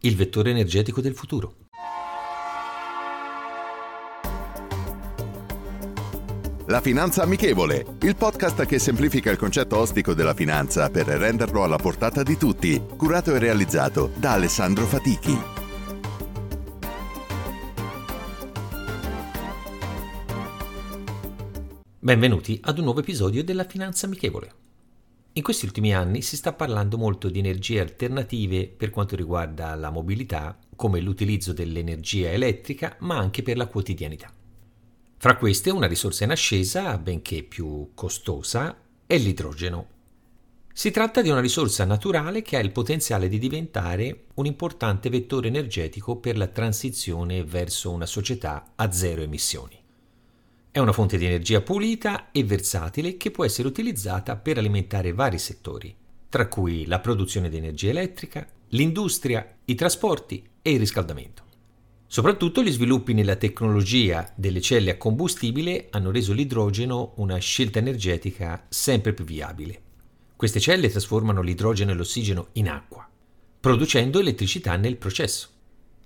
il vettore energetico del futuro. La Finanza Amichevole, il podcast che semplifica il concetto ostico della finanza per renderlo alla portata di tutti, curato e realizzato da Alessandro Fatichi. Benvenuti ad un nuovo episodio della Finanza Amichevole. In questi ultimi anni si sta parlando molto di energie alternative per quanto riguarda la mobilità, come l'utilizzo dell'energia elettrica, ma anche per la quotidianità. Fra queste una risorsa in ascesa, benché più costosa, è l'idrogeno. Si tratta di una risorsa naturale che ha il potenziale di diventare un importante vettore energetico per la transizione verso una società a zero emissioni. È una fonte di energia pulita e versatile che può essere utilizzata per alimentare vari settori, tra cui la produzione di energia elettrica, l'industria, i trasporti e il riscaldamento. Soprattutto gli sviluppi nella tecnologia delle celle a combustibile hanno reso l'idrogeno una scelta energetica sempre più viabile. Queste celle trasformano l'idrogeno e l'ossigeno in acqua, producendo elettricità nel processo.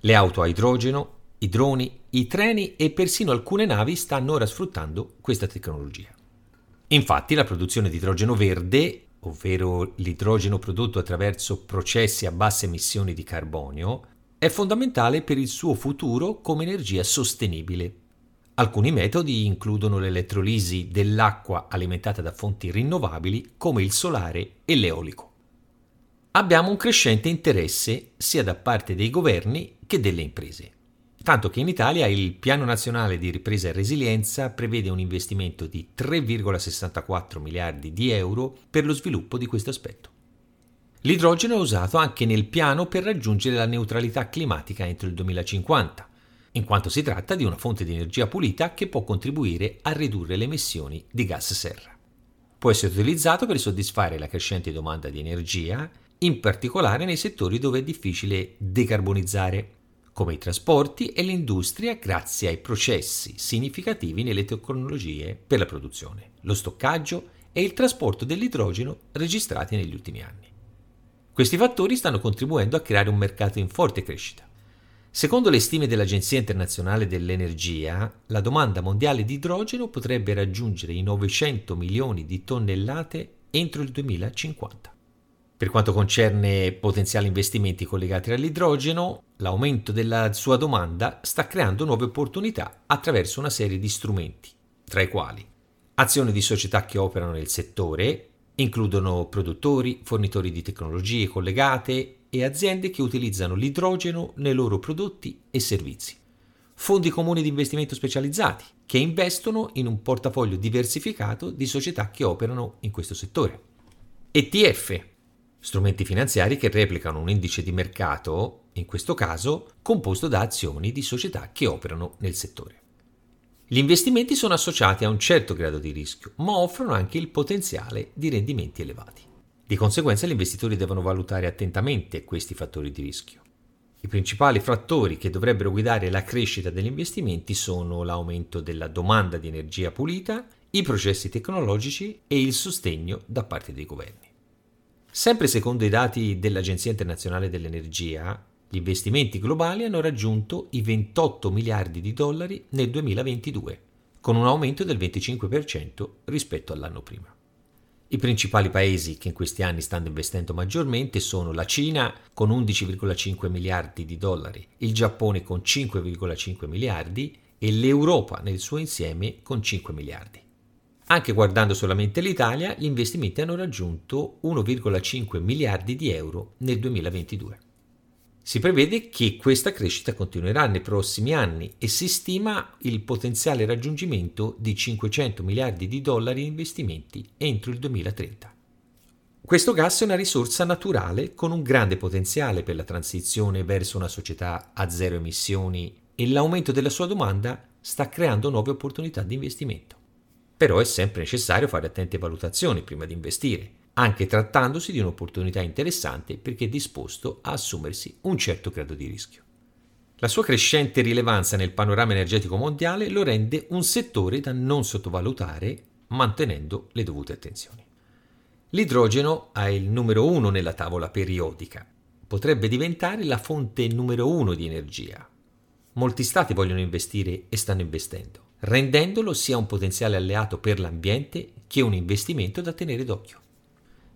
Le auto a idrogeno, i droni, i treni e persino alcune navi stanno ora sfruttando questa tecnologia. Infatti la produzione di idrogeno verde, ovvero l'idrogeno prodotto attraverso processi a basse emissioni di carbonio, è fondamentale per il suo futuro come energia sostenibile. Alcuni metodi includono l'elettrolisi dell'acqua alimentata da fonti rinnovabili come il solare e l'eolico. Abbiamo un crescente interesse sia da parte dei governi che delle imprese, tanto che in Italia il Piano Nazionale di Ripresa e Resilienza prevede un investimento di 3,64 miliardi di euro per lo sviluppo di questo aspetto. L'idrogeno è usato anche nel piano per raggiungere la neutralità climatica entro il 2050, in quanto si tratta di una fonte di energia pulita che può contribuire a ridurre le emissioni di gas serra. Può essere utilizzato per soddisfare la crescente domanda di energia, in particolare nei settori dove è difficile decarbonizzare, come i trasporti e l'industria grazie ai processi significativi nelle tecnologie per la produzione, lo stoccaggio e il trasporto dell'idrogeno registrati negli ultimi anni. Questi fattori stanno contribuendo a creare un mercato in forte crescita. Secondo le stime dell'Agenzia internazionale dell'energia, la domanda mondiale di idrogeno potrebbe raggiungere i 900 milioni di tonnellate entro il 2050. Per quanto concerne potenziali investimenti collegati all'idrogeno, l'aumento della sua domanda sta creando nuove opportunità attraverso una serie di strumenti, tra i quali azioni di società che operano nel settore, Includono produttori, fornitori di tecnologie collegate e aziende che utilizzano l'idrogeno nei loro prodotti e servizi. Fondi comuni di investimento specializzati che investono in un portafoglio diversificato di società che operano in questo settore. ETF, strumenti finanziari che replicano un indice di mercato, in questo caso composto da azioni di società che operano nel settore. Gli investimenti sono associati a un certo grado di rischio, ma offrono anche il potenziale di rendimenti elevati. Di conseguenza gli investitori devono valutare attentamente questi fattori di rischio. I principali fattori che dovrebbero guidare la crescita degli investimenti sono l'aumento della domanda di energia pulita, i processi tecnologici e il sostegno da parte dei governi. Sempre secondo i dati dell'Agenzia internazionale dell'energia, gli investimenti globali hanno raggiunto i 28 miliardi di dollari nel 2022, con un aumento del 25% rispetto all'anno prima. I principali paesi che in questi anni stanno investendo maggiormente sono la Cina con 11,5 miliardi di dollari, il Giappone con 5,5 miliardi e l'Europa nel suo insieme con 5 miliardi. Anche guardando solamente l'Italia, gli investimenti hanno raggiunto 1,5 miliardi di euro nel 2022. Si prevede che questa crescita continuerà nei prossimi anni e si stima il potenziale raggiungimento di 500 miliardi di dollari in investimenti entro il 2030. Questo gas è una risorsa naturale con un grande potenziale per la transizione verso una società a zero emissioni e l'aumento della sua domanda sta creando nuove opportunità di investimento. Però è sempre necessario fare attente valutazioni prima di investire, anche trattandosi di un'opportunità interessante perché è disposto a assumersi un certo grado di rischio. La sua crescente rilevanza nel panorama energetico mondiale lo rende un settore da non sottovalutare mantenendo le dovute attenzioni. L'idrogeno ha il numero uno nella tavola periodica. Potrebbe diventare la fonte numero uno di energia. Molti stati vogliono investire e stanno investendo, rendendolo sia un potenziale alleato per l'ambiente che un investimento da tenere d'occhio.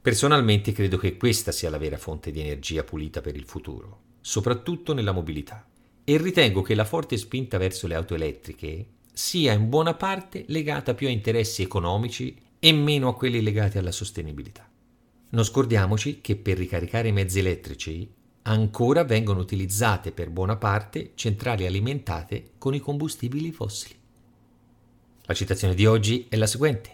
Personalmente credo che questa sia la vera fonte di energia pulita per il futuro, soprattutto nella mobilità, e ritengo che la forte spinta verso le auto elettriche sia in buona parte legata più a interessi economici e meno a quelli legati alla sostenibilità. Non scordiamoci che per ricaricare i mezzi elettrici ancora vengono utilizzate per buona parte centrali alimentate con i combustibili fossili. La citazione di oggi è la seguente.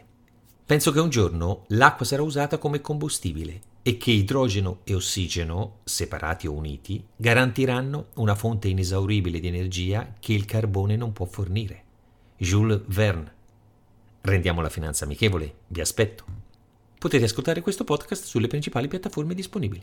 Penso che un giorno l'acqua sarà usata come combustibile e che idrogeno e ossigeno, separati o uniti, garantiranno una fonte inesauribile di energia che il carbone non può fornire. Jules Verne Rendiamo la finanza amichevole, vi aspetto. Potete ascoltare questo podcast sulle principali piattaforme disponibili.